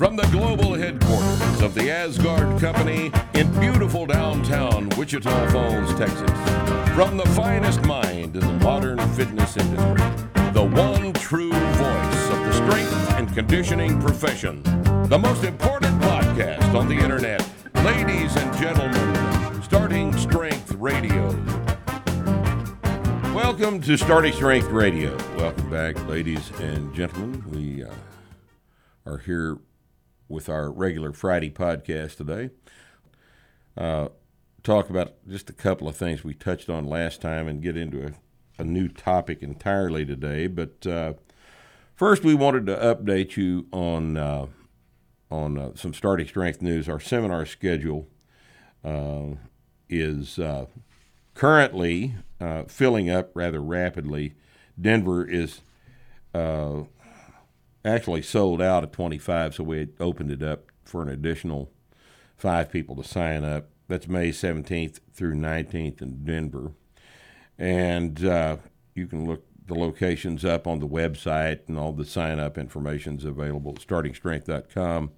From the global headquarters of the Aasgaard Company in beautiful downtown Wichita Falls, Texas. From the finest mind in the modern fitness industry. The one true voice of the strength and conditioning profession. The most important podcast on the internet. Ladies and gentlemen, Starting Strength Radio. Welcome to Starting Strength Radio. Welcome back, ladies and gentlemen. We uh, are here with our regular Friday podcast today. Uh, talk about just a couple of things we touched on last time and get into a, a new topic entirely today. But uh, first, we wanted to update you on uh, on uh, some starting strength news. Our seminar schedule uh, is uh, currently filling up rather rapidly. Denver is actually sold out at 25, so we opened it up for an additional five people to sign up. That's May 17th through 19th in Denver. And uh, you can look the locations up on the website, and all the sign up information is available at startingstrength.com.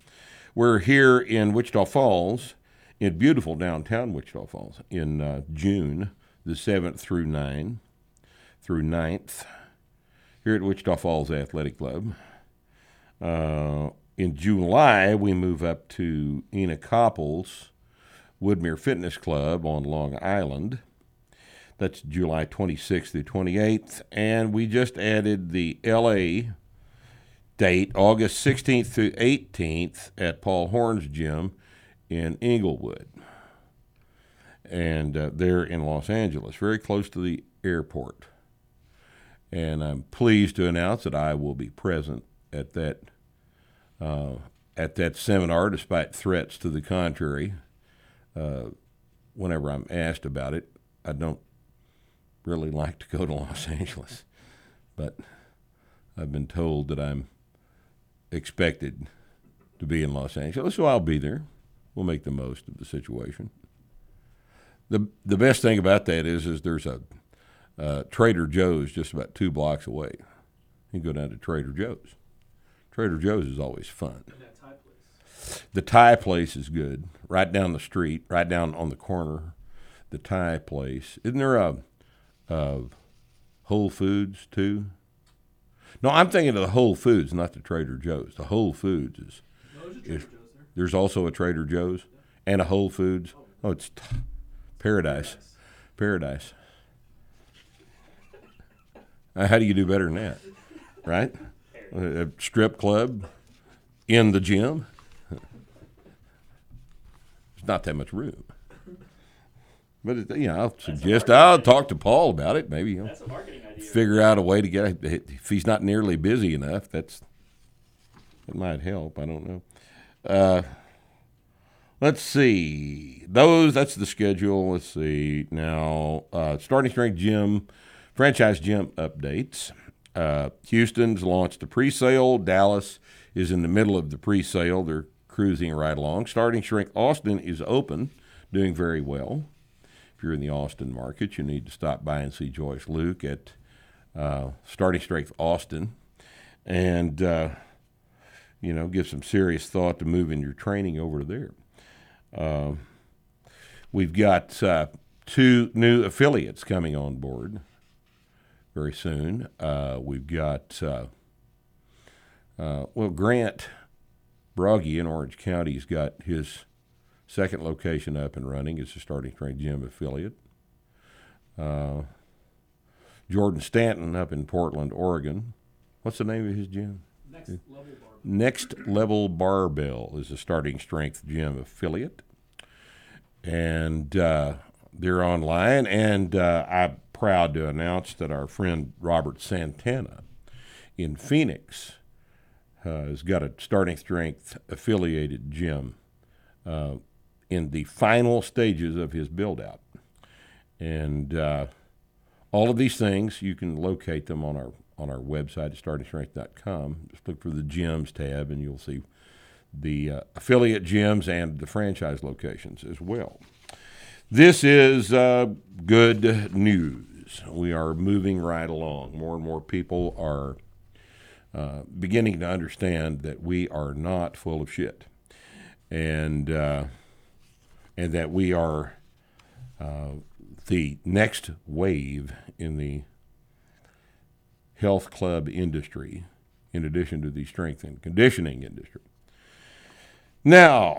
We're here in Wichita Falls, in beautiful downtown Wichita Falls, in uh, June the 7th through 9th, through 9th, here at Wichita Falls Athletic Club. Uh, in July, we move up to Ena Copples Woodmere Fitness Club on Long Island. That's July 26th through 28th. And we just added the LA date, August 16th through 18th, at Paul Horn's gym in Inglewood. And uh, they're in Los Angeles, very close to the airport. And I'm pleased to announce that I will be present at that uh, at that seminar, despite threats to the contrary. Uh, whenever I'm asked about it, I don't really like to go to Los Angeles, but I've been told that I'm expected to be in Los Angeles, so I'll be there. We'll make the most of the situation. the The best thing about that is, is there's a uh, Trader Joe's just about two blocks away. You can go down to Trader Joe's. Trader Joe's is always fun. The Thai place is good, right down the street, right down on the corner. The Thai place. Isn't there a, a Whole Foods too? No, I'm thinking of the Whole Foods, not the Trader Joe's. The Whole Foods is. No, is there's also a Trader Joe's yeah. and a Whole Foods. Oh, it's t- paradise. Paradise. Uh, how do you do better than that? Right? A strip club in the gym. There's not that much room. But it, you know, I'll suggest I'll talk to Paul about it. Maybe he'll figure out a way to get. If he's not nearly busy enough, that's that might help. I don't know. Uh, let's see those. That's the schedule. Let's see now. Uh, starting strength gym, franchise gym updates. Uh, Houston's launched a pre-sale. Dallas is in the middle of the pre-sale. They're cruising right along. Starting Strength Austin is open, doing very well. If you're in the Austin market, you need to stop by and see Joyce Luke at uh, Starting Strength Austin, and uh, you know give some serious thought to moving your training over there. Uh, we've got uh, two new affiliates coming on board very soon. Uh, we've got, uh, uh, well, Grant Broggi in Orange County has got his second location up and running. It's a starting strength gym affiliate. Uh, Jordan Stanton up in Portland, Oregon. What's the name of his gym? Next Level Barbell. Next Level Barbell is a starting strength gym affiliate. And uh, they're online. And uh, I proud to announce that our friend Robert Santana in Phoenix uh, has got a starting strength affiliated gym uh, in the final stages of his build out. And uh, all of these things, you can locate them on our on our website at startingstrength.com. Just look for the gyms tab and you'll see the uh, affiliate gyms and the franchise locations as well. This is uh, good news we are moving right along. More and more people are uh, beginning to understand that we are not full of shit, and uh, and that we are uh, the next wave in the health club industry, in addition to the strength and conditioning industry. Now,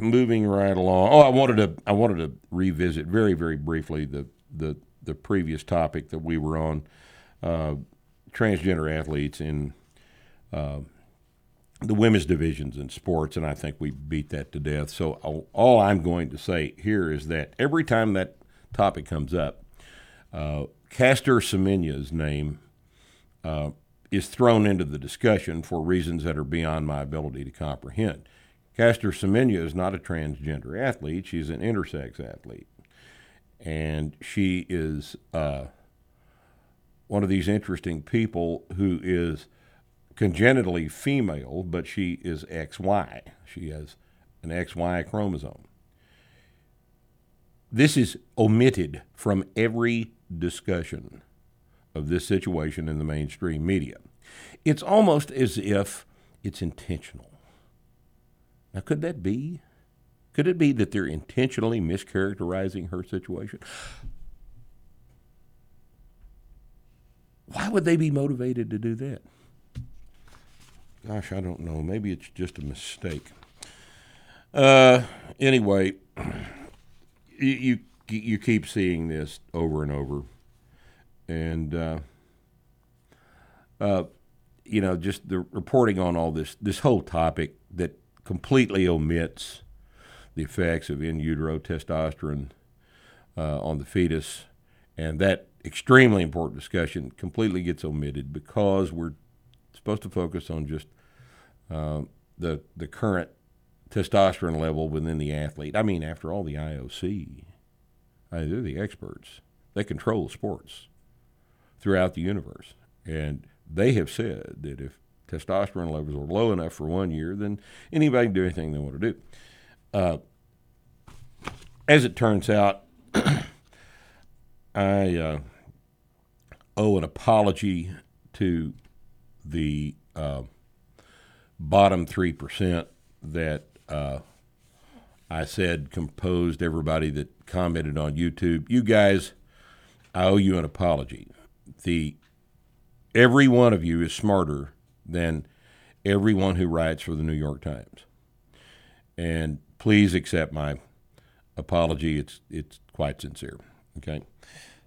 moving right along. Oh, I wanted to I wanted to revisit very very briefly the the the previous topic that we were on, uh, transgender athletes in uh, the women's divisions in sports, and I think we beat that to death. So all I'm going to say here is that every time that topic comes up, uh, Caster Semenya's name uh, is thrown into the discussion for reasons that are beyond my ability to comprehend. Caster Semenya is not a transgender athlete; she's an intersex athlete, and she is uh, one of these interesting people who is congenitally female, but she is XY. She has an XY chromosome. This is omitted from every discussion of this situation in the mainstream media. It's almost as if it's intentional. Now, could that be? Could it be that they're intentionally mischaracterizing her situation? Why would they be motivated to do that? Gosh, I don't know. Maybe it's just a mistake. Uh, anyway, you, you, you keep seeing this over and over, and uh, uh, you know just the reporting on all this this whole topic that completely omits the effects of in utero testosterone uh, on the fetus, and that extremely important discussion completely gets omitted because we're supposed to focus on just uh, the the current testosterone level within the athlete. I mean, after all, the IOC, I mean, they're the experts. They control sports throughout the universe, and they have said that if testosterone levels are low enough for one year, then anybody can do anything they want to do. Uh, as it turns out, I uh, owe an apology to the uh, bottom 3% that uh, I said composed everybody that commented on YouTube. You guys, I owe you an apology. The every one of you is smarter than everyone who writes for the New York Times. And please accept my apology. It's it's quite sincere. Okay.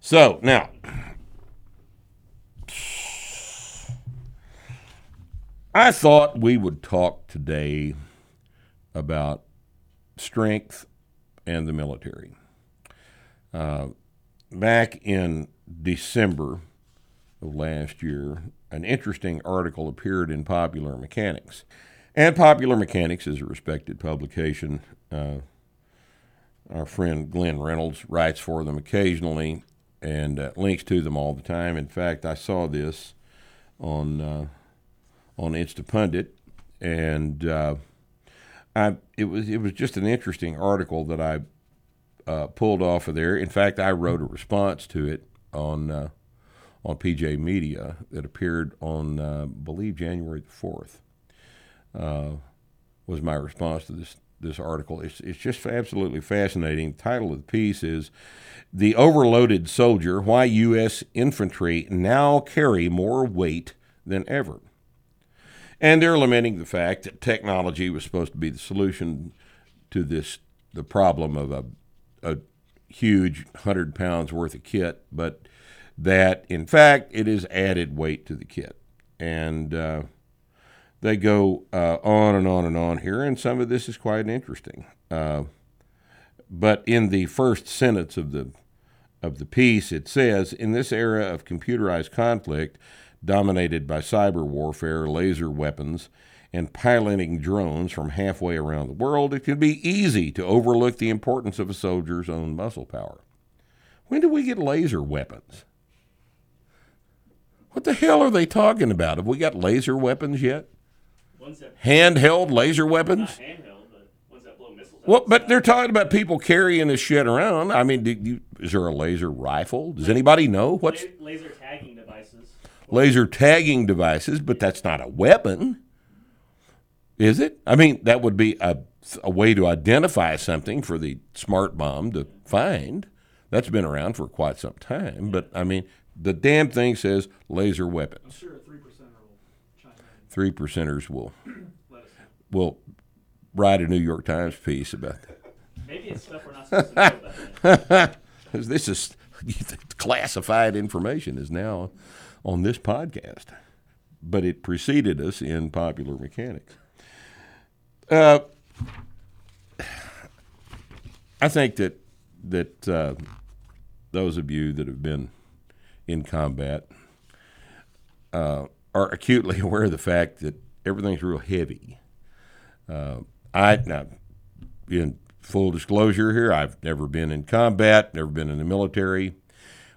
So now I thought we would talk today about strength and the military. Uh, back in December of last year, an interesting article appeared in Popular Mechanics. And Popular Mechanics is a respected publication. Uh, our friend Glenn Reynolds writes for them occasionally and uh, links to them all the time. In fact, I saw this on uh, on Instapundit, and uh, I it was it was just an interesting article that I uh, pulled off of there. In fact, I wrote a response to it on uh, on PJ Media that appeared on, uh, believe, January the 4th, uh, was my response to this, this article. It's, it's just absolutely fascinating. The title of the piece is The Overloaded Soldier Why U.S. Infantry Now Carry More Weight Than Ever. And they're lamenting the fact that technology was supposed to be the solution to this the problem of a, a huge 100 pounds worth of kit, but that in fact it is added weight to the kit. And uh, they go uh, on and on and on here, and some of this is quite interesting. Uh, but in the first sentence of the of the piece, it says, "In this era of computerized conflict, dominated by cyber warfare, laser weapons, and piloting drones from halfway around the world, it can be easy to overlook the importance of a soldier's own muscle power. When did we get laser weapons? What the hell are they talking about? Have we got laser weapons yet? Handheld laser weapons? handheld, but that blow missiles. Well, but they're talking about people carrying this shit around. I mean, you, is there a laser rifle? Does anybody know what's? laser tagging devices. laser tagging devices, but that's not a weapon, is it? I mean, that would be a, a way to identify something for the smart bomb to find. That's been around for quite some time, but I mean, the damn thing says laser weapons. I'm sure a three percenter will chime in. Three percenters will Let us know. will write a New York Times piece about that. Maybe it's stuff we're not supposed to know about. this is classified information is now on this podcast, but it preceded us in popular mechanics. Uh, I think that that uh, those of you that have been in combat uh, are acutely aware of the fact that everything's real heavy. Uh, I now, in full disclosure here, I've never been in combat, never been in the military.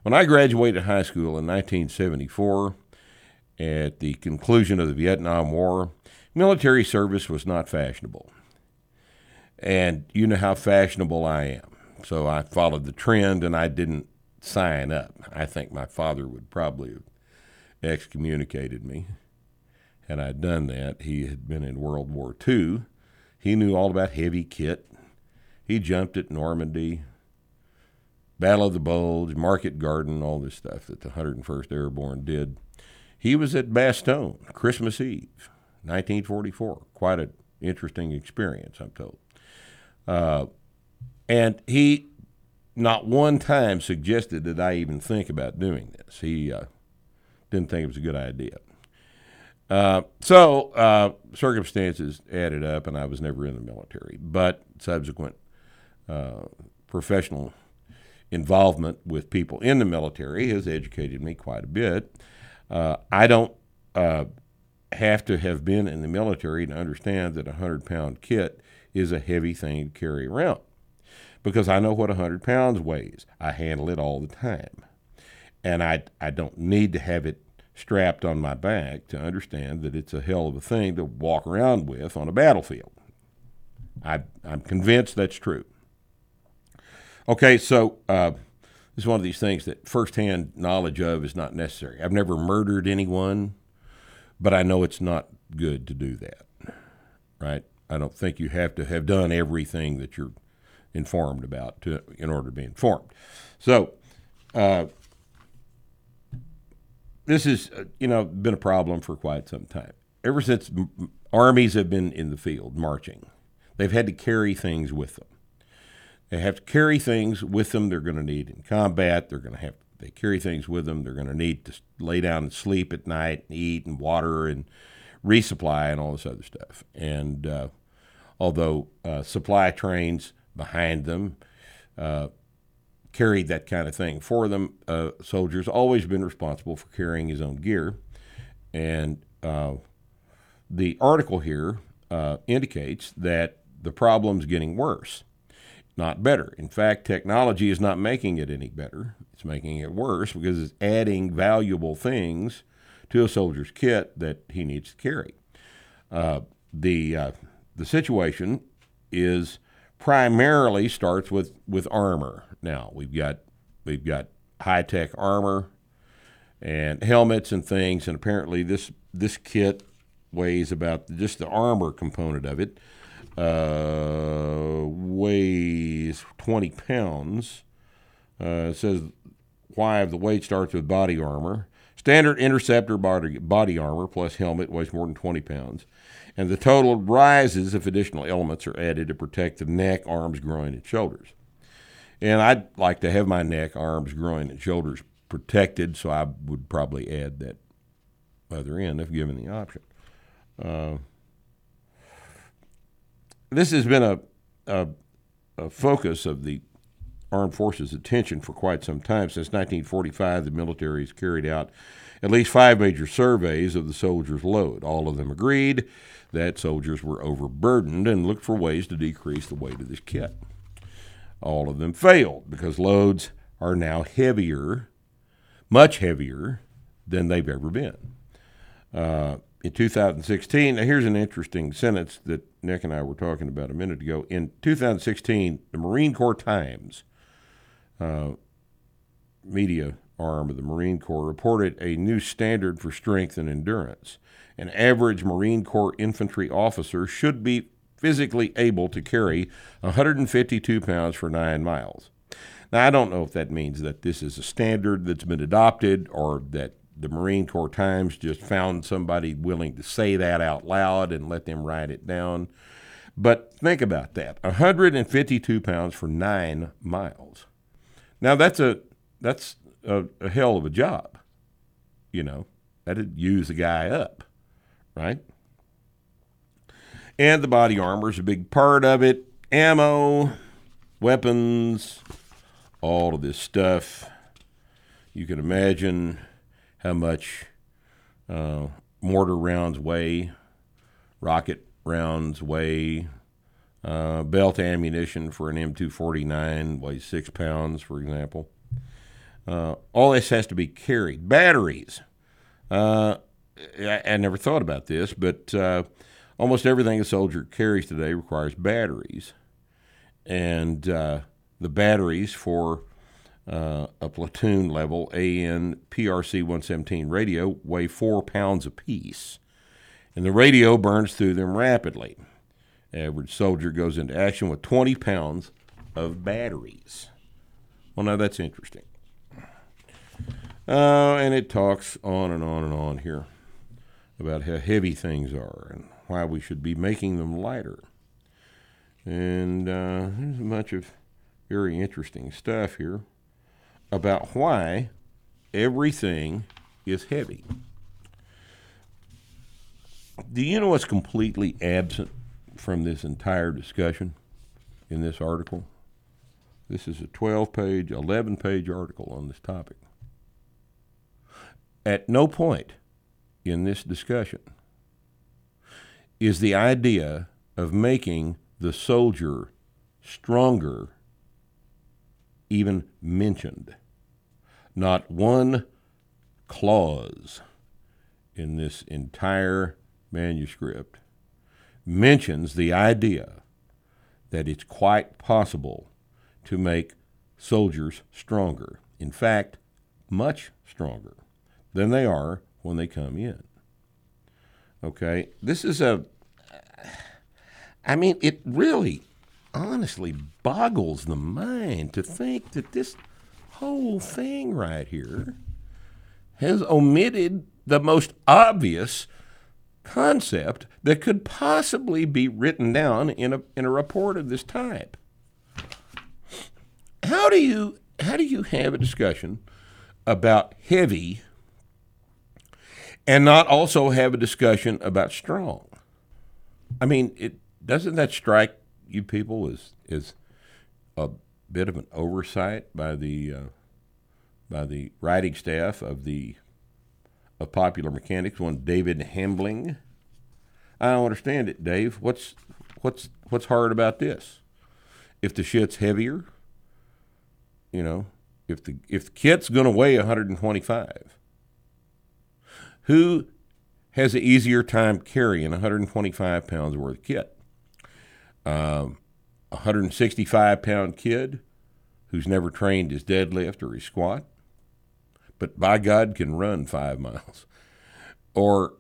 When I graduated high school in 1974, at the conclusion of the Vietnam War, military service was not fashionable. And you know how fashionable I am. So I followed the trend and I didn't sign up. I think my father would probably have excommunicated me had I done that. He had been in World War II. He knew all about heavy kit. He jumped at Normandy, Battle of the Bulge, Market Garden, all this stuff that the 101st Airborne did. He was at Bastogne Christmas Eve, 1944. Quite an interesting experience, I'm told. Uh, and he not one time suggested that I even think about doing this. He uh, didn't think it was a good idea. Uh, so uh, circumstances added up, and I was never in the military. But subsequent uh, professional involvement with people in the military has educated me quite a bit. Uh, I don't uh, have to have been in the military to understand that a hundred pound kit is a heavy thing to carry around because I know what a hundred pounds weighs. I handle it all the time, and I I don't need to have it strapped on my back to understand that it's a hell of a thing to walk around with on a battlefield. I I'm convinced that's true. Okay, so uh, this is one of these things that firsthand knowledge of is not necessary. I've never murdered anyone, but I know it's not good to do that. Right? I don't think you have to have done everything that you're informed about to in order to be informed. So, uh, this has uh, you know been a problem for quite some time. Ever since m- armies have been in the field marching, they've had to carry things with them. They have to carry things with them. They're going to need in combat. They're going to have they carry things with them. They're going to need to lay down and sleep at night, and eat and water and resupply and all this other stuff. And uh, although uh, supply trains behind them uh, carried that kind of thing for them, uh, soldiers always been responsible for carrying his own gear. And uh, the article here uh, indicates that the problem's getting worse, not better. In fact, technology is not making it any better. It's making it worse because it's adding valuable things to a soldier's kit that he needs to carry. Uh, the uh, the situation is primarily starts with, with armor. Now we've got we've got high tech armor and helmets and things, and apparently this this kit weighs about just the armor component of it uh, weighs 20 pounds. Uh, it says why the weight starts with body armor. Standard interceptor body, body armor plus helmet weighs more than 20 pounds. And the total rises if additional elements are added to protect the neck, arms, groin, and shoulders. And I'd like to have my neck, arms, groin, and shoulders protected, so I would probably add that other end if given the option. Uh, this has been a, a, a focus of the armed forces' attention for quite some time. Since 1945, the military has carried out at least five major surveys of the soldiers' load. All of them agreed that soldiers were overburdened and looked for ways to decrease the weight of this kit. All of them failed because loads are now heavier, much heavier than they've ever been. Uh, in 2016, now here's an interesting sentence that Nick and I were talking about a minute ago. In 2016, the Marine Corps Times uh, media arm of the Marine Corps reported a new standard for strength and endurance. An average Marine Corps infantry officer should be physically able to carry 152 pounds for nine miles. Now, I don't know if that means that this is a standard that's been adopted or that the Marine Corps Times just found somebody willing to say that out loud and let them write it down. But think about that 152 pounds for nine miles. Now, that's a, that's a, a hell of a job. You know, that'd use a guy up, right? And the body armor is a big part of it. Ammo, weapons, all of this stuff. You can imagine how much uh, mortar rounds weigh, rocket rounds weigh, uh, belt ammunition for an M249 weighs six pounds, for example. Uh, all this has to be carried. Batteries. Uh, I, I, never thought about this, but uh, almost everything a soldier carries today requires batteries. And uh, the batteries for uh, a platoon level AN PRC 117 radio weigh four pounds apiece. And the radio burns through them rapidly. Average soldier goes into action with 20 pounds of batteries. Well, now that's interesting. Uh, and it talks on and on and on here about how heavy things are and why we should be making them lighter. And uh, there's a bunch of very interesting stuff here about why everything is heavy. Do you know what's completely absent from this entire discussion in this article? This is a 12 page, 11 page article on this topic. At no point in this discussion is the idea of making the soldier stronger even mentioned. Not one clause in this entire manuscript mentions the idea that it's quite possible to make soldiers stronger. In fact, much stronger than they are when they come in. Okay, this is a. I mean, it really, honestly boggles the mind to think that this whole thing right here has omitted the most obvious concept that could possibly be written down in a in a report of this type. How do you how do you have a discussion about heavy and not also have a discussion about strong. I mean, it doesn't that strike you people as as a bit of an oversight by the uh, by the writing staff of the of Popular Mechanics, one David Hambling. I don't understand it, Dave. What's what's what's hard about this? If the shit's heavier, you know, if the if the kit's going to weigh 125 who has an easier time carrying 125 pounds worth of kit? Um, a 165 pound kid who's never trained his deadlift or his squat, but by God can run five miles. Or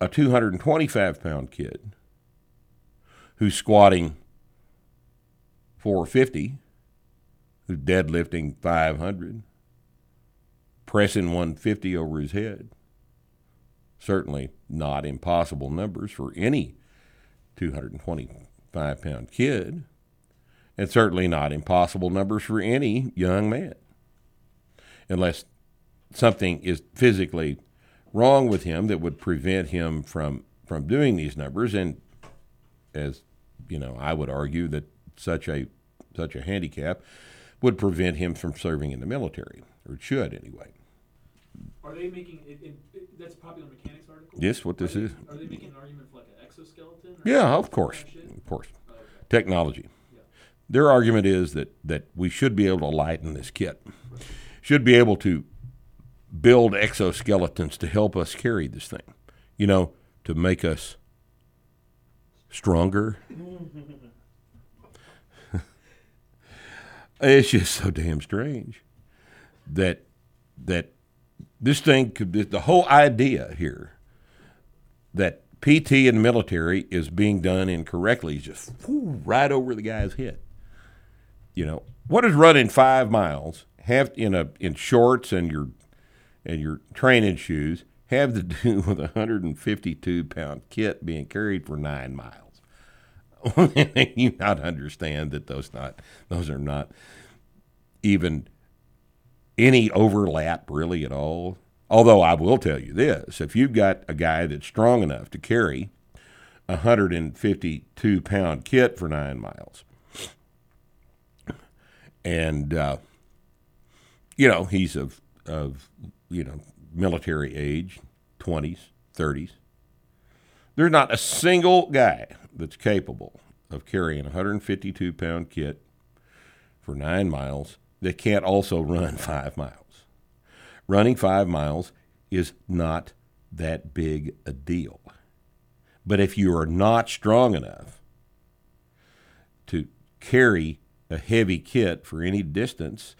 a 225 pound kid who's squatting 450, who's deadlifting 500, pressing 150 over his head certainly not impossible numbers for any 225 pound kid, and certainly not impossible numbers for any young man, unless something is physically wrong with him that would prevent him from, from doing these numbers. And as you know, I would argue that such a such a handicap would prevent him from serving in the military, or should anyway. Are they making it, it, it, that's a popular mechanics article? Yes, what Are this they- is. Are they making an argument for like an exoskeleton? or Yeah, of course, of course. Oh, okay. Technology. Their argument is that that we should be able to lighten this kit, should be able to build exoskeletons to help us carry this thing. You know, to make us stronger. it's just so damn strange that that this thing could the whole idea here that PT in the military is being done incorrectly is just right over the guy's head. You know, what does running five miles have in a in shorts and your and your training shoes have to do with a 152 pound kit being carried for nine miles? you not understand that those not those are not even any overlap really at all. Although I will tell you this: if you've got a guy that's strong enough to carry a 152 pound kit for nine miles, and uh, you know he's of of you know military age, 20s, 30s. There's not a single guy that's capable of carrying a 152 pound kit for nine miles that can't also run five miles. Running five miles is not that big a deal. But if you are not strong enough to carry a heavy kit for any distance,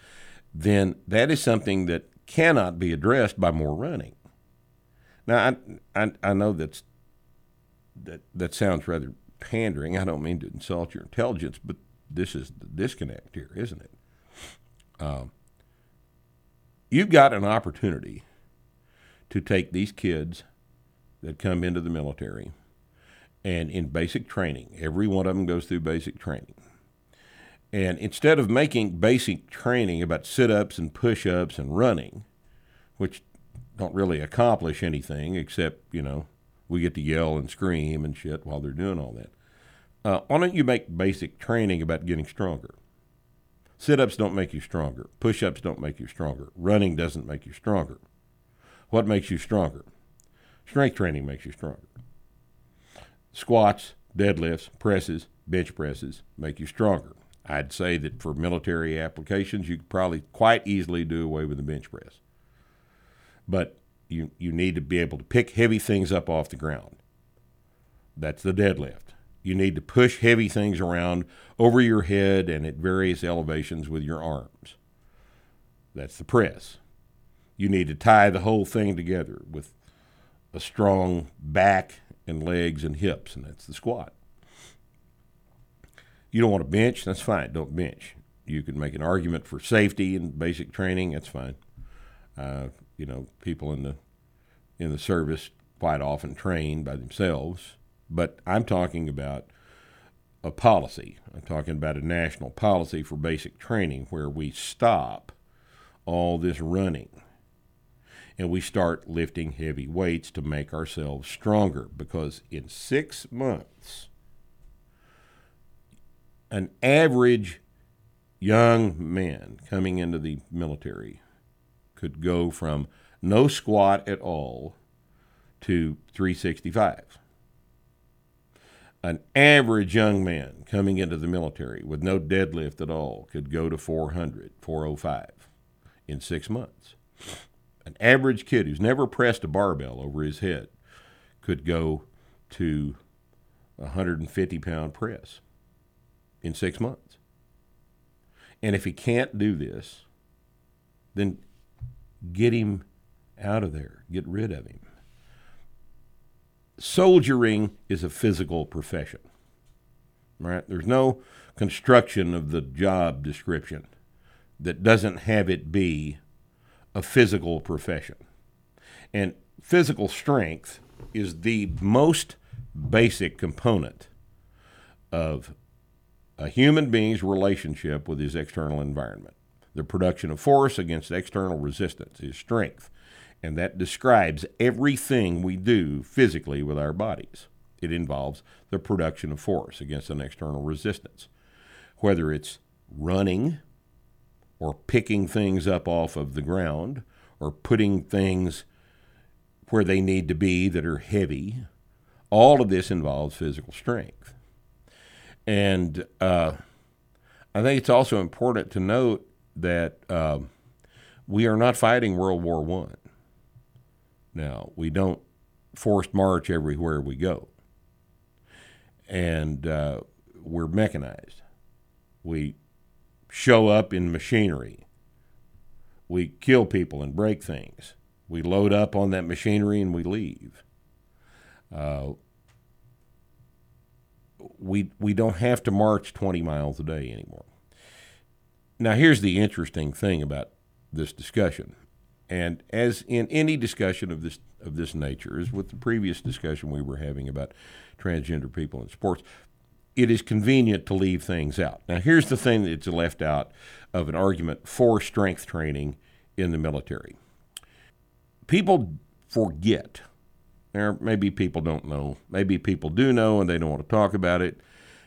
then that is something that cannot be addressed by more running. Now, I, I, I know that's, that that sounds rather pandering. I don't mean to insult your intelligence, but this is the disconnect here, isn't it? Um, you've got an opportunity to take these kids that come into the military and in basic training, every one of them goes through basic training. And instead of making basic training about sit ups and push ups and running, which don't really accomplish anything except, you know, we get to yell and scream and shit while they're doing all that. Uh, why don't you make basic training about getting stronger? Sit ups don't make you stronger. Push ups don't make you stronger. Running doesn't make you stronger. What makes you stronger? Strength training makes you stronger. Squats, deadlifts, presses, bench presses make you stronger. I'd say that for military applications, you could probably quite easily do away with the bench press. But you, you need to be able to pick heavy things up off the ground. That's the deadlift. You need to push heavy things around over your head and at various elevations with your arms. That's the press. You need to tie the whole thing together with a strong back and legs and hips, and that's the squat. You don't want to bench, that's fine, don't bench. You can make an argument for safety and basic training, that's fine. Uh, you know, people in the in the service quite often train by themselves but I'm talking about a policy. I'm talking about a national policy for basic training where we stop all this running and we start lifting heavy weights to make ourselves stronger because in six months, an average young man coming into the military could go from no squat at all to 365 an average young man coming into the military with no deadlift at all could go to 400, 405 in six months. An average kid who's never pressed a barbell over his head could go to a 150 pound press in six months. And if he can't do this, then get him out of there, get rid of him soldiering is a physical profession. Right? There's no construction of the job description that doesn't have it be a physical profession. And physical strength is the most basic component of a human being's relationship with his external environment. The production of force against external resistance is strength and that describes everything we do physically with our bodies. It involves the production of force against an external resistance, whether it's running or picking things up off of the ground or putting things where they need to be that are heavy. All of this involves physical strength. And uh, I think it's also important to note that uh, we are not fighting World War One. Now, we don't forced march everywhere we go. And uh, we're mechanized. We show up in machinery. we kill people and break things. We load up on that machinery and we leave. Uh, we we don't have to march 20 miles a day anymore. Now, here's the interesting thing about this discussion, and as in any discussion of this of this nature, as with the previous discussion we were having about transgender people in sports, it is convenient to leave things out. Now, here's the thing that's left out of an argument for strength training in the military. People forget. There maybe people don't know. Maybe people do know and they don't want to talk about it.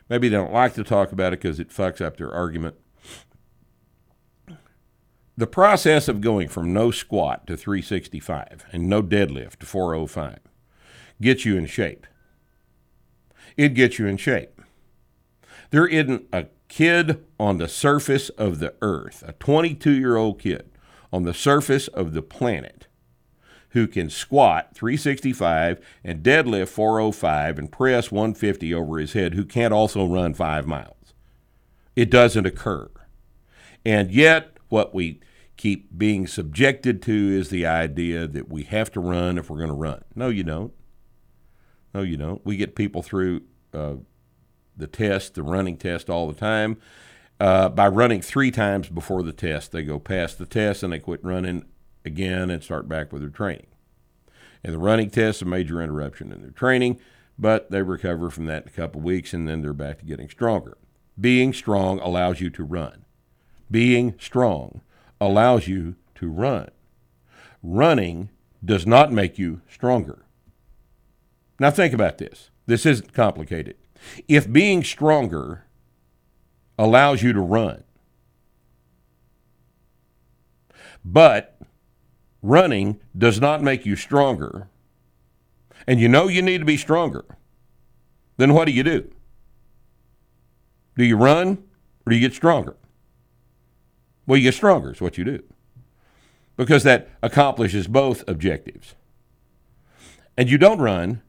Maybe they don't like to talk about it because it fucks up their argument. The process of going from no squat to 365 and no deadlift to 405 gets you in shape. It gets you in shape. There isn't a kid on the surface of the earth, a 22 year old kid on the surface of the planet who can squat 365 and deadlift 405 and press 150 over his head who can't also run five miles. It doesn't occur. And yet, what we keep being subjected to is the idea that we have to run if we're going to run. No, you don't. No, you don't. We get people through uh, the test, the running test, all the time. Uh, by running three times before the test, they go past the test and they quit running again and start back with their training. And the running test is a major interruption in their training, but they recover from that in a couple weeks and then they're back to getting stronger. Being strong allows you to run. Being strong allows you to run. Running does not make you stronger. Now, think about this. This isn't complicated. If being stronger allows you to run, but running does not make you stronger, and you know you need to be stronger, then what do you do? Do you run or do you get stronger? Well, you get stronger, is what you do. Because that accomplishes both objectives. And you don't run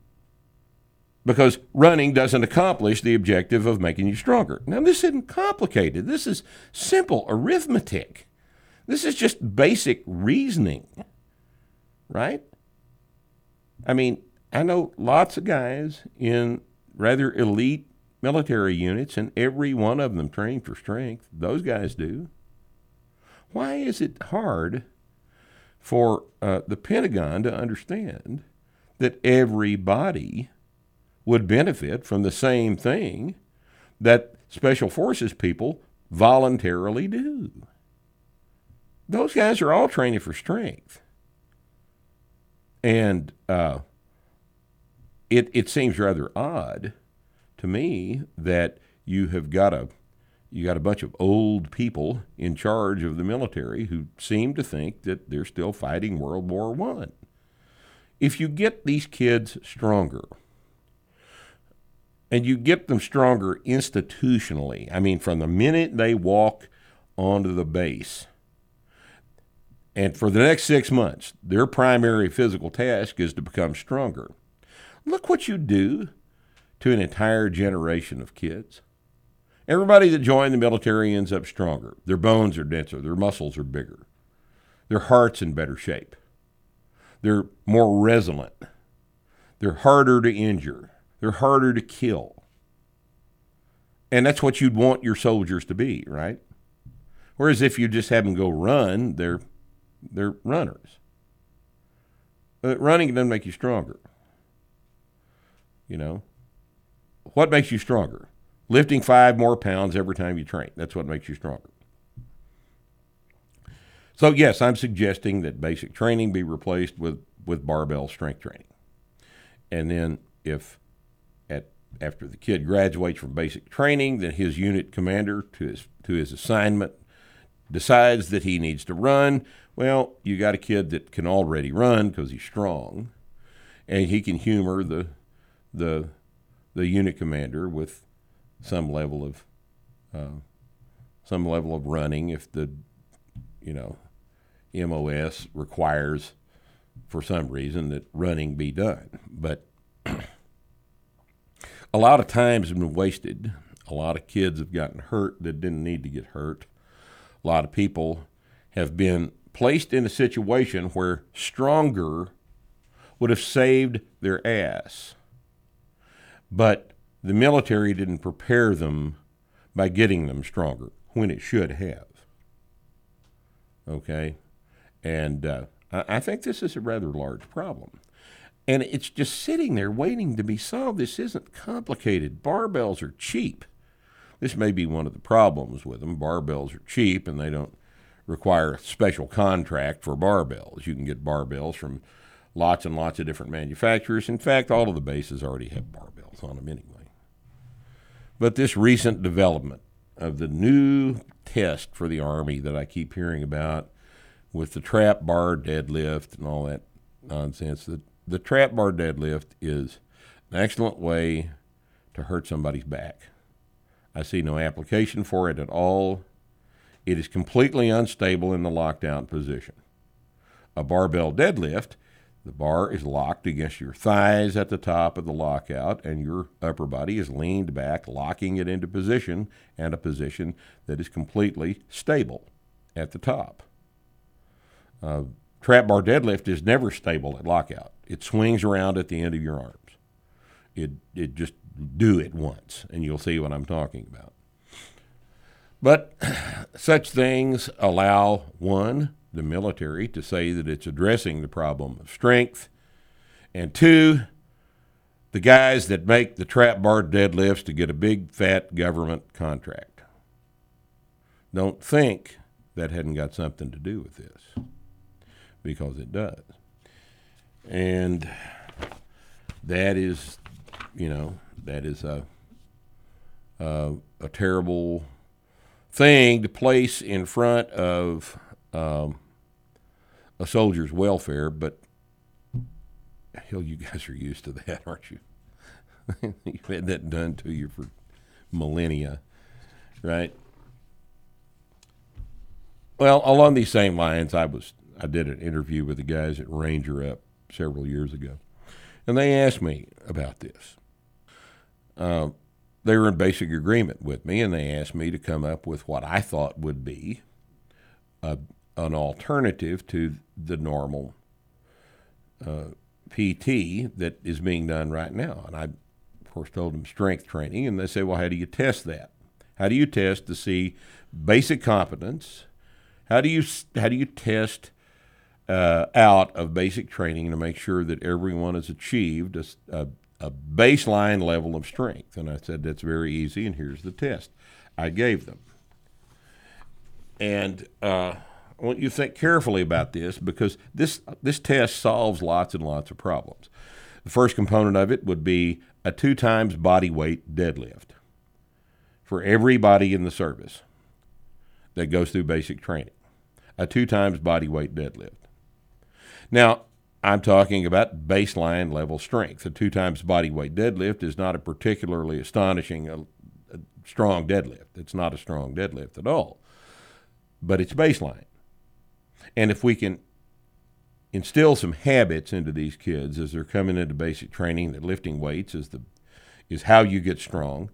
because running doesn't accomplish the objective of making you stronger. Now, this isn't complicated. This is simple arithmetic. This is just basic reasoning, right? I mean, I know lots of guys in rather elite military units, and every one of them trained for strength. Those guys do. Why is it hard for uh, the Pentagon to understand that everybody would benefit from the same thing that Special Forces people voluntarily do? Those guys are all training for strength. And uh, it, it seems rather odd to me that you have got a you got a bunch of old people in charge of the military who seem to think that they're still fighting World War One. If you get these kids stronger, and you get them stronger institutionally, I mean, from the minute they walk onto the base, and for the next six months, their primary physical task is to become stronger. Look what you do to an entire generation of kids. Everybody that joined the military ends up stronger. Their bones are denser, their muscles are bigger, their heart's in better shape, they're more resilient, they're harder to injure, they're harder to kill. And that's what you'd want your soldiers to be, right? Whereas if you just have them go run, they're they're runners. But running doesn't make you stronger. You know, what makes you stronger? Lifting five more pounds every time you train. That's what makes you stronger. So, yes, I'm suggesting that basic training be replaced with, with barbell strength training. And then, if at after the kid graduates from basic training, then his unit commander to his to his assignment decides that he needs to run. Well, you got a kid that can already run because he's strong, and he can humor the the the unit commander with some level of uh, some level of running if the you know MOS requires for some reason that running be done. But a lot of times been wasted. A lot of kids have gotten hurt that didn't need to get hurt. A lot of people have been placed in a situation where stronger would have saved their ass. But the military didn't prepare them by getting them stronger when it should have. Okay? And uh, I think this is a rather large problem. And it's just sitting there waiting to be solved. This isn't complicated. Barbells are cheap. This may be one of the problems with them. Barbells are cheap and they don't require a special contract for barbells. You can get barbells from lots and lots of different manufacturers. In fact, all of the bases already have barbells on them anyway. But this recent development of the new test for the Army that I keep hearing about with the trap bar deadlift and all that nonsense, the, the trap bar deadlift is an excellent way to hurt somebody's back. I see no application for it at all. It is completely unstable in the lockdown position. A barbell deadlift, the bar is locked against your thighs at the top of the lockout, and your upper body is leaned back, locking it into position and a position that is completely stable at the top. Uh, trap bar deadlift is never stable at lockout. It swings around at the end of your arms. It, it just do it once, and you'll see what I'm talking about. But such things allow one, the military, to say that it's addressing the problem of strength, and two, the guys that make the trap bar deadlifts to get a big fat government contract. Don't think that hadn't got something to do with this, because it does. And that is, you know, that is a, a, a terrible thing to place in front of um, a soldier's welfare, but hell, you guys are used to that, aren't you? You've had that done to you for millennia, right? Well, along these same lines, I was I did an interview with the guys at Ranger Up several years ago, and they asked me about this. Uh, they were in basic agreement with me, and they asked me to come up with what I thought would be a, an alternative to the normal uh, PT that is being done right now. And I, of course, told them strength training, and they say, "Well, how do you test that? How do you test to see basic competence? How do you how do you test?" Uh, out of basic training to make sure that everyone has achieved a, a, a baseline level of strength. And I said, that's very easy, and here's the test I gave them. And uh, I want you to think carefully about this because this, this test solves lots and lots of problems. The first component of it would be a two times body weight deadlift for everybody in the service that goes through basic training. A two times body weight deadlift. Now, I'm talking about baseline level strength. A two times body weight deadlift is not a particularly astonishing, uh, strong deadlift. It's not a strong deadlift at all, but it's baseline. And if we can instill some habits into these kids as they're coming into basic training that lifting weights is the is how you get strong.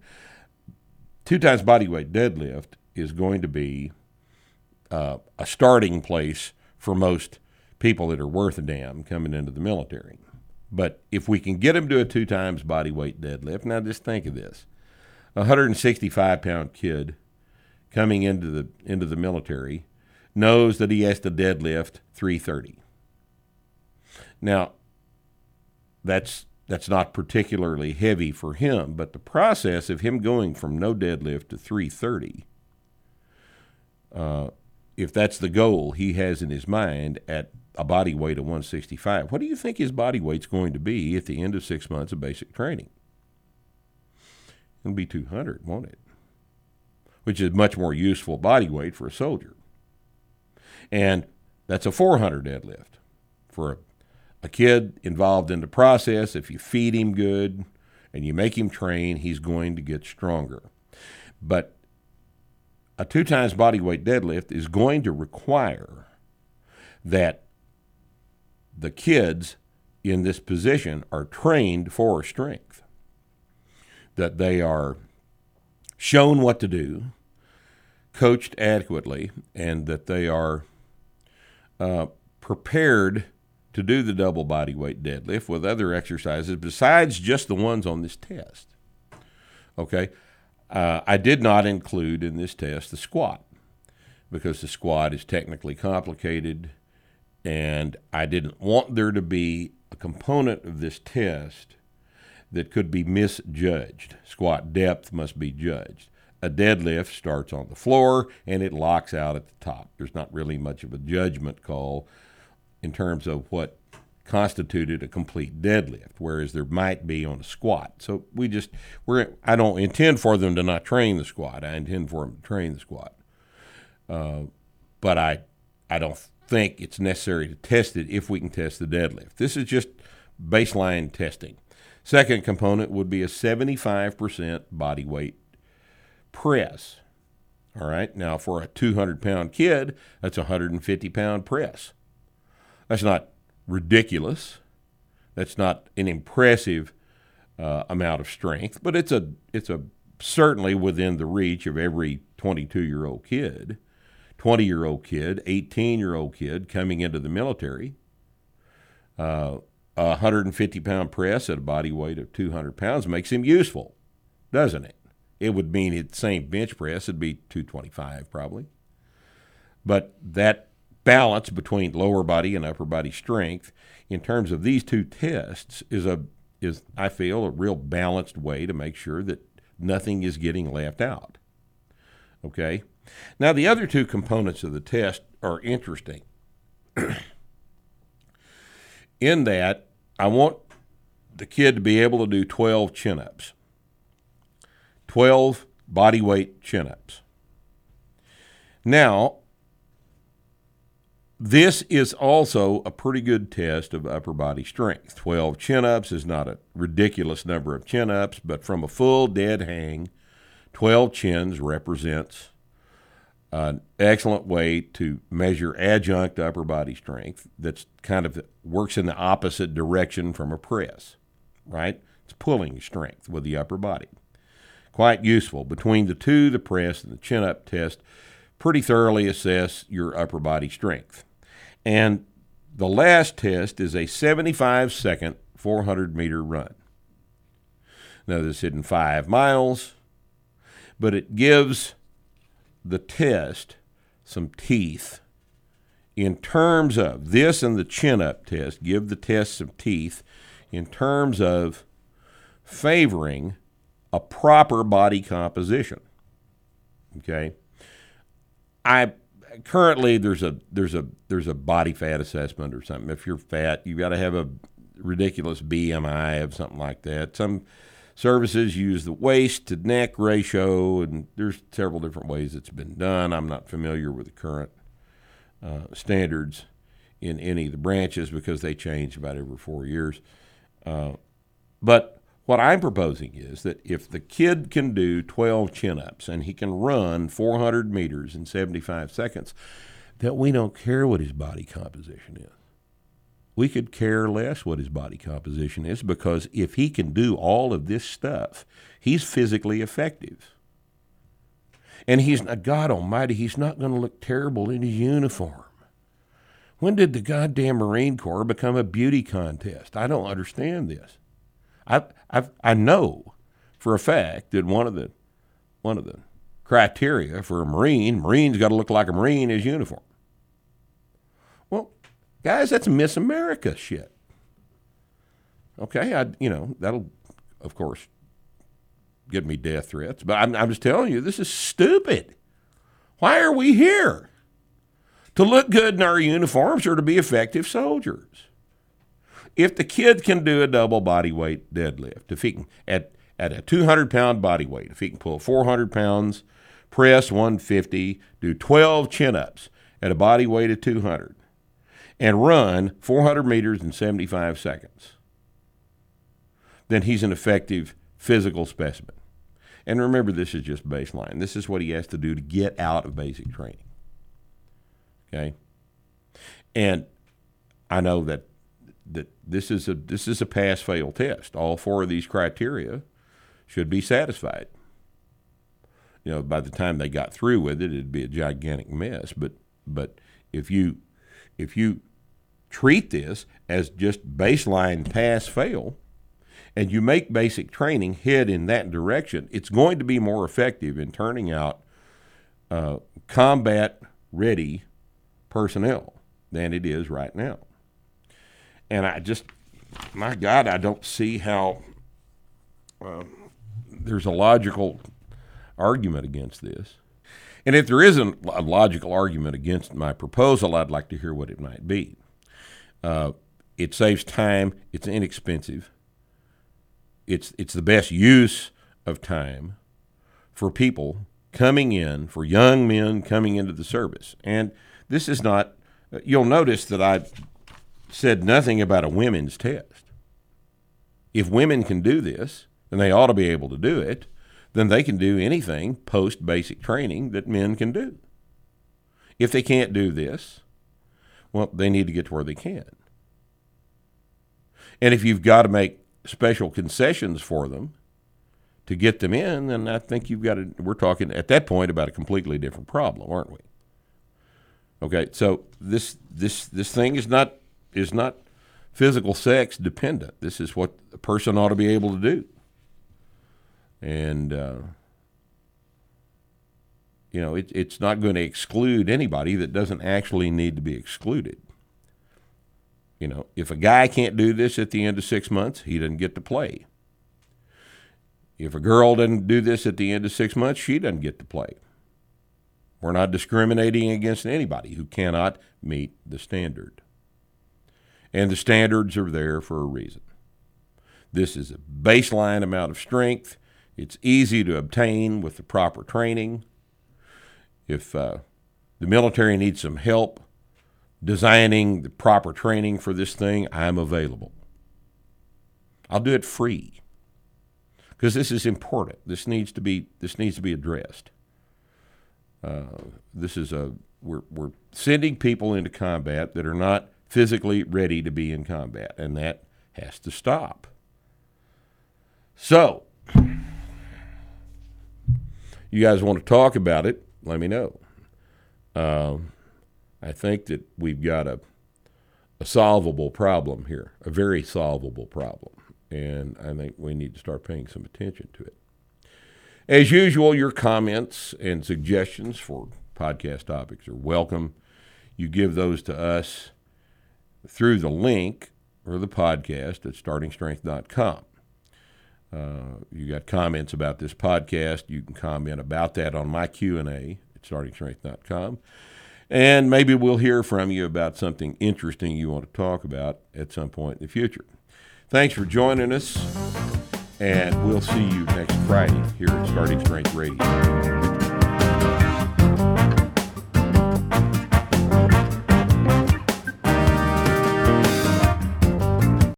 Two times body weight deadlift is going to be uh, a starting place for most people that are worth a damn coming into the military. But if we can get them to a two times body weight deadlift, now just think of this: a 165 pound kid coming into the into the military knows that he has to deadlift 330. Now, that's that's not particularly heavy for him, but the process of him going from no deadlift to 330, uh, if that's the goal he has in his mind at a body weight of 165. What do you think his body weight's going to be at the end of six months of basic training? It'll be 200, won't it? Which is much more useful body weight for a soldier. And that's a 400 deadlift for a, a kid involved in the process. If you feed him good and you make him train, he's going to get stronger. But a two times body weight deadlift is going to require that the kids in this position are trained for strength, that they are shown what to do, coached adequately, and that they are uh, prepared to do the double body weight deadlift with other exercises besides just the ones on this test. Okay, uh, I did not include in this test the squat because the squat is technically complicated, and I didn't want there to be a component of this test that could be misjudged. Squat depth must be judged. A deadlift starts on the floor and it locks out at the top. There's not really much of a judgment call in terms of what constituted a complete deadlift, whereas there might be on a squat. So we just we're I don't intend for them to not train the squat. I intend for them to train the squat, uh, but I I don't think it's necessary to test it if we can test the deadlift. This is just baseline testing. Second component would be a 75% body weight press. All right. Now, for a 200 pound kid, that's a 150 pound press. That's not ridiculous. That's not an impressive uh, amount of strength, but it's a it's a certainly within the reach of every 22 year old kid, 20 year old kid, 18 year old kid coming into the military. Uh, a 150 pound press at a body weight of 200 pounds makes him useful, doesn't it? It would mean the same bench press, it'd be 225 probably. But that balance between lower body and upper body strength in terms of these two tests is a is I feel a real balanced way to make sure that nothing is getting left out. Okay? Now the other two components of the test are interesting. in that I want the kid to be able to do 12 chin-ups. 12 body weight chin-ups. Now, this is also a pretty good test of upper body strength. 12 chin ups is not a ridiculous number of chin ups, but from a full dead hang, 12 chins represents an excellent way to measure adjunct upper body strength that's kind of works in the opposite direction from a press, right? It's pulling strength with the upper body. Quite useful. Between the two, the press and the chin up test, pretty thoroughly assess your upper body strength. And the last test is a 75 second 400 meter run. Now, this isn't five miles, but it gives the test some teeth in terms of this and the chin up test give the test some teeth in terms of favoring a proper body composition. Okay. I currently there's a there's a there's a body fat assessment or something. If you're fat, you've got to have a ridiculous BMI of something like that. Some services use the waist to neck ratio, and there's several different ways it's been done. I'm not familiar with the current uh, standards in any of the branches because they change about every four years. Uh, but what I'm proposing is that if the kid can do 12 chin ups and he can run 400 meters in 75 seconds, that we don't care what his body composition is. We could care less what his body composition is because if he can do all of this stuff, he's physically effective. And he's not, God Almighty, he's not going to look terrible in his uniform. When did the goddamn Marine Corps become a beauty contest? I don't understand this. I I I know for a fact that one of the one of the criteria for a Marine, Marine's got to look like a Marine in his uniform. Well, guys, that's Miss America shit. Okay, I you know that'll of course give me death threats, but I'm, I'm just telling you this is stupid. Why are we here? To look good in our uniforms or to be effective soldiers? If the kid can do a double body weight deadlift, if he can at at a 200 pound body weight, if he can pull 400 pounds, press 150, do 12 chin ups at a body weight of 200, and run 400 meters in 75 seconds, then he's an effective physical specimen. And remember, this is just baseline. This is what he has to do to get out of basic training. Okay? And I know that that this is a this is a pass fail test. All four of these criteria should be satisfied. You know, by the time they got through with it, it'd be a gigantic mess. But but if you if you treat this as just baseline pass fail, and you make basic training head in that direction, it's going to be more effective in turning out uh, combat ready personnel than it is right now. And I just, my God, I don't see how uh, there's a logical argument against this. And if there isn't a logical argument against my proposal, I'd like to hear what it might be. Uh, it saves time. It's inexpensive. It's it's the best use of time for people coming in, for young men coming into the service. And this is not. You'll notice that I said nothing about a women's test. If women can do this, and they ought to be able to do it, then they can do anything post basic training that men can do. If they can't do this, well, they need to get to where they can. And if you've got to make special concessions for them to get them in, then I think you've got to, we're talking at that point about a completely different problem, aren't we? Okay, so this this this thing is not is not physical sex dependent. This is what a person ought to be able to do. And uh, you know, it, it's not going to exclude anybody that doesn't actually need to be excluded. You know, if a guy can't do this at the end of six months, he doesn't get to play. If a girl doesn't do this at the end of six months, she doesn't get to play. We're not discriminating against anybody who cannot meet the standard. And the standards are there for a reason. This is a baseline amount of strength. It's easy to obtain with the proper training. If uh, the military needs some help designing the proper training for this thing, I'm available. I'll do it free because this is important. This needs to be this needs to be addressed. Uh, this is a we're we're sending people into combat that are not physically ready to be in combat, and that has to stop. So, you guys want to talk about it? Let me know. Um, I think that we've got a, a solvable problem here, a very solvable problem. And I think we need to start paying some attention to it. As usual, your comments and suggestions for podcast topics are welcome. You give those to us through the link or the podcast at startingstrength.com. Uh, you got comments about this podcast, you can comment about that on my Q&A at startingstrength.com. And maybe we'll hear from you about something interesting you want to talk about at some point in the future. Thanks for joining us, and we'll see you next Friday here at Starting Strength Radio.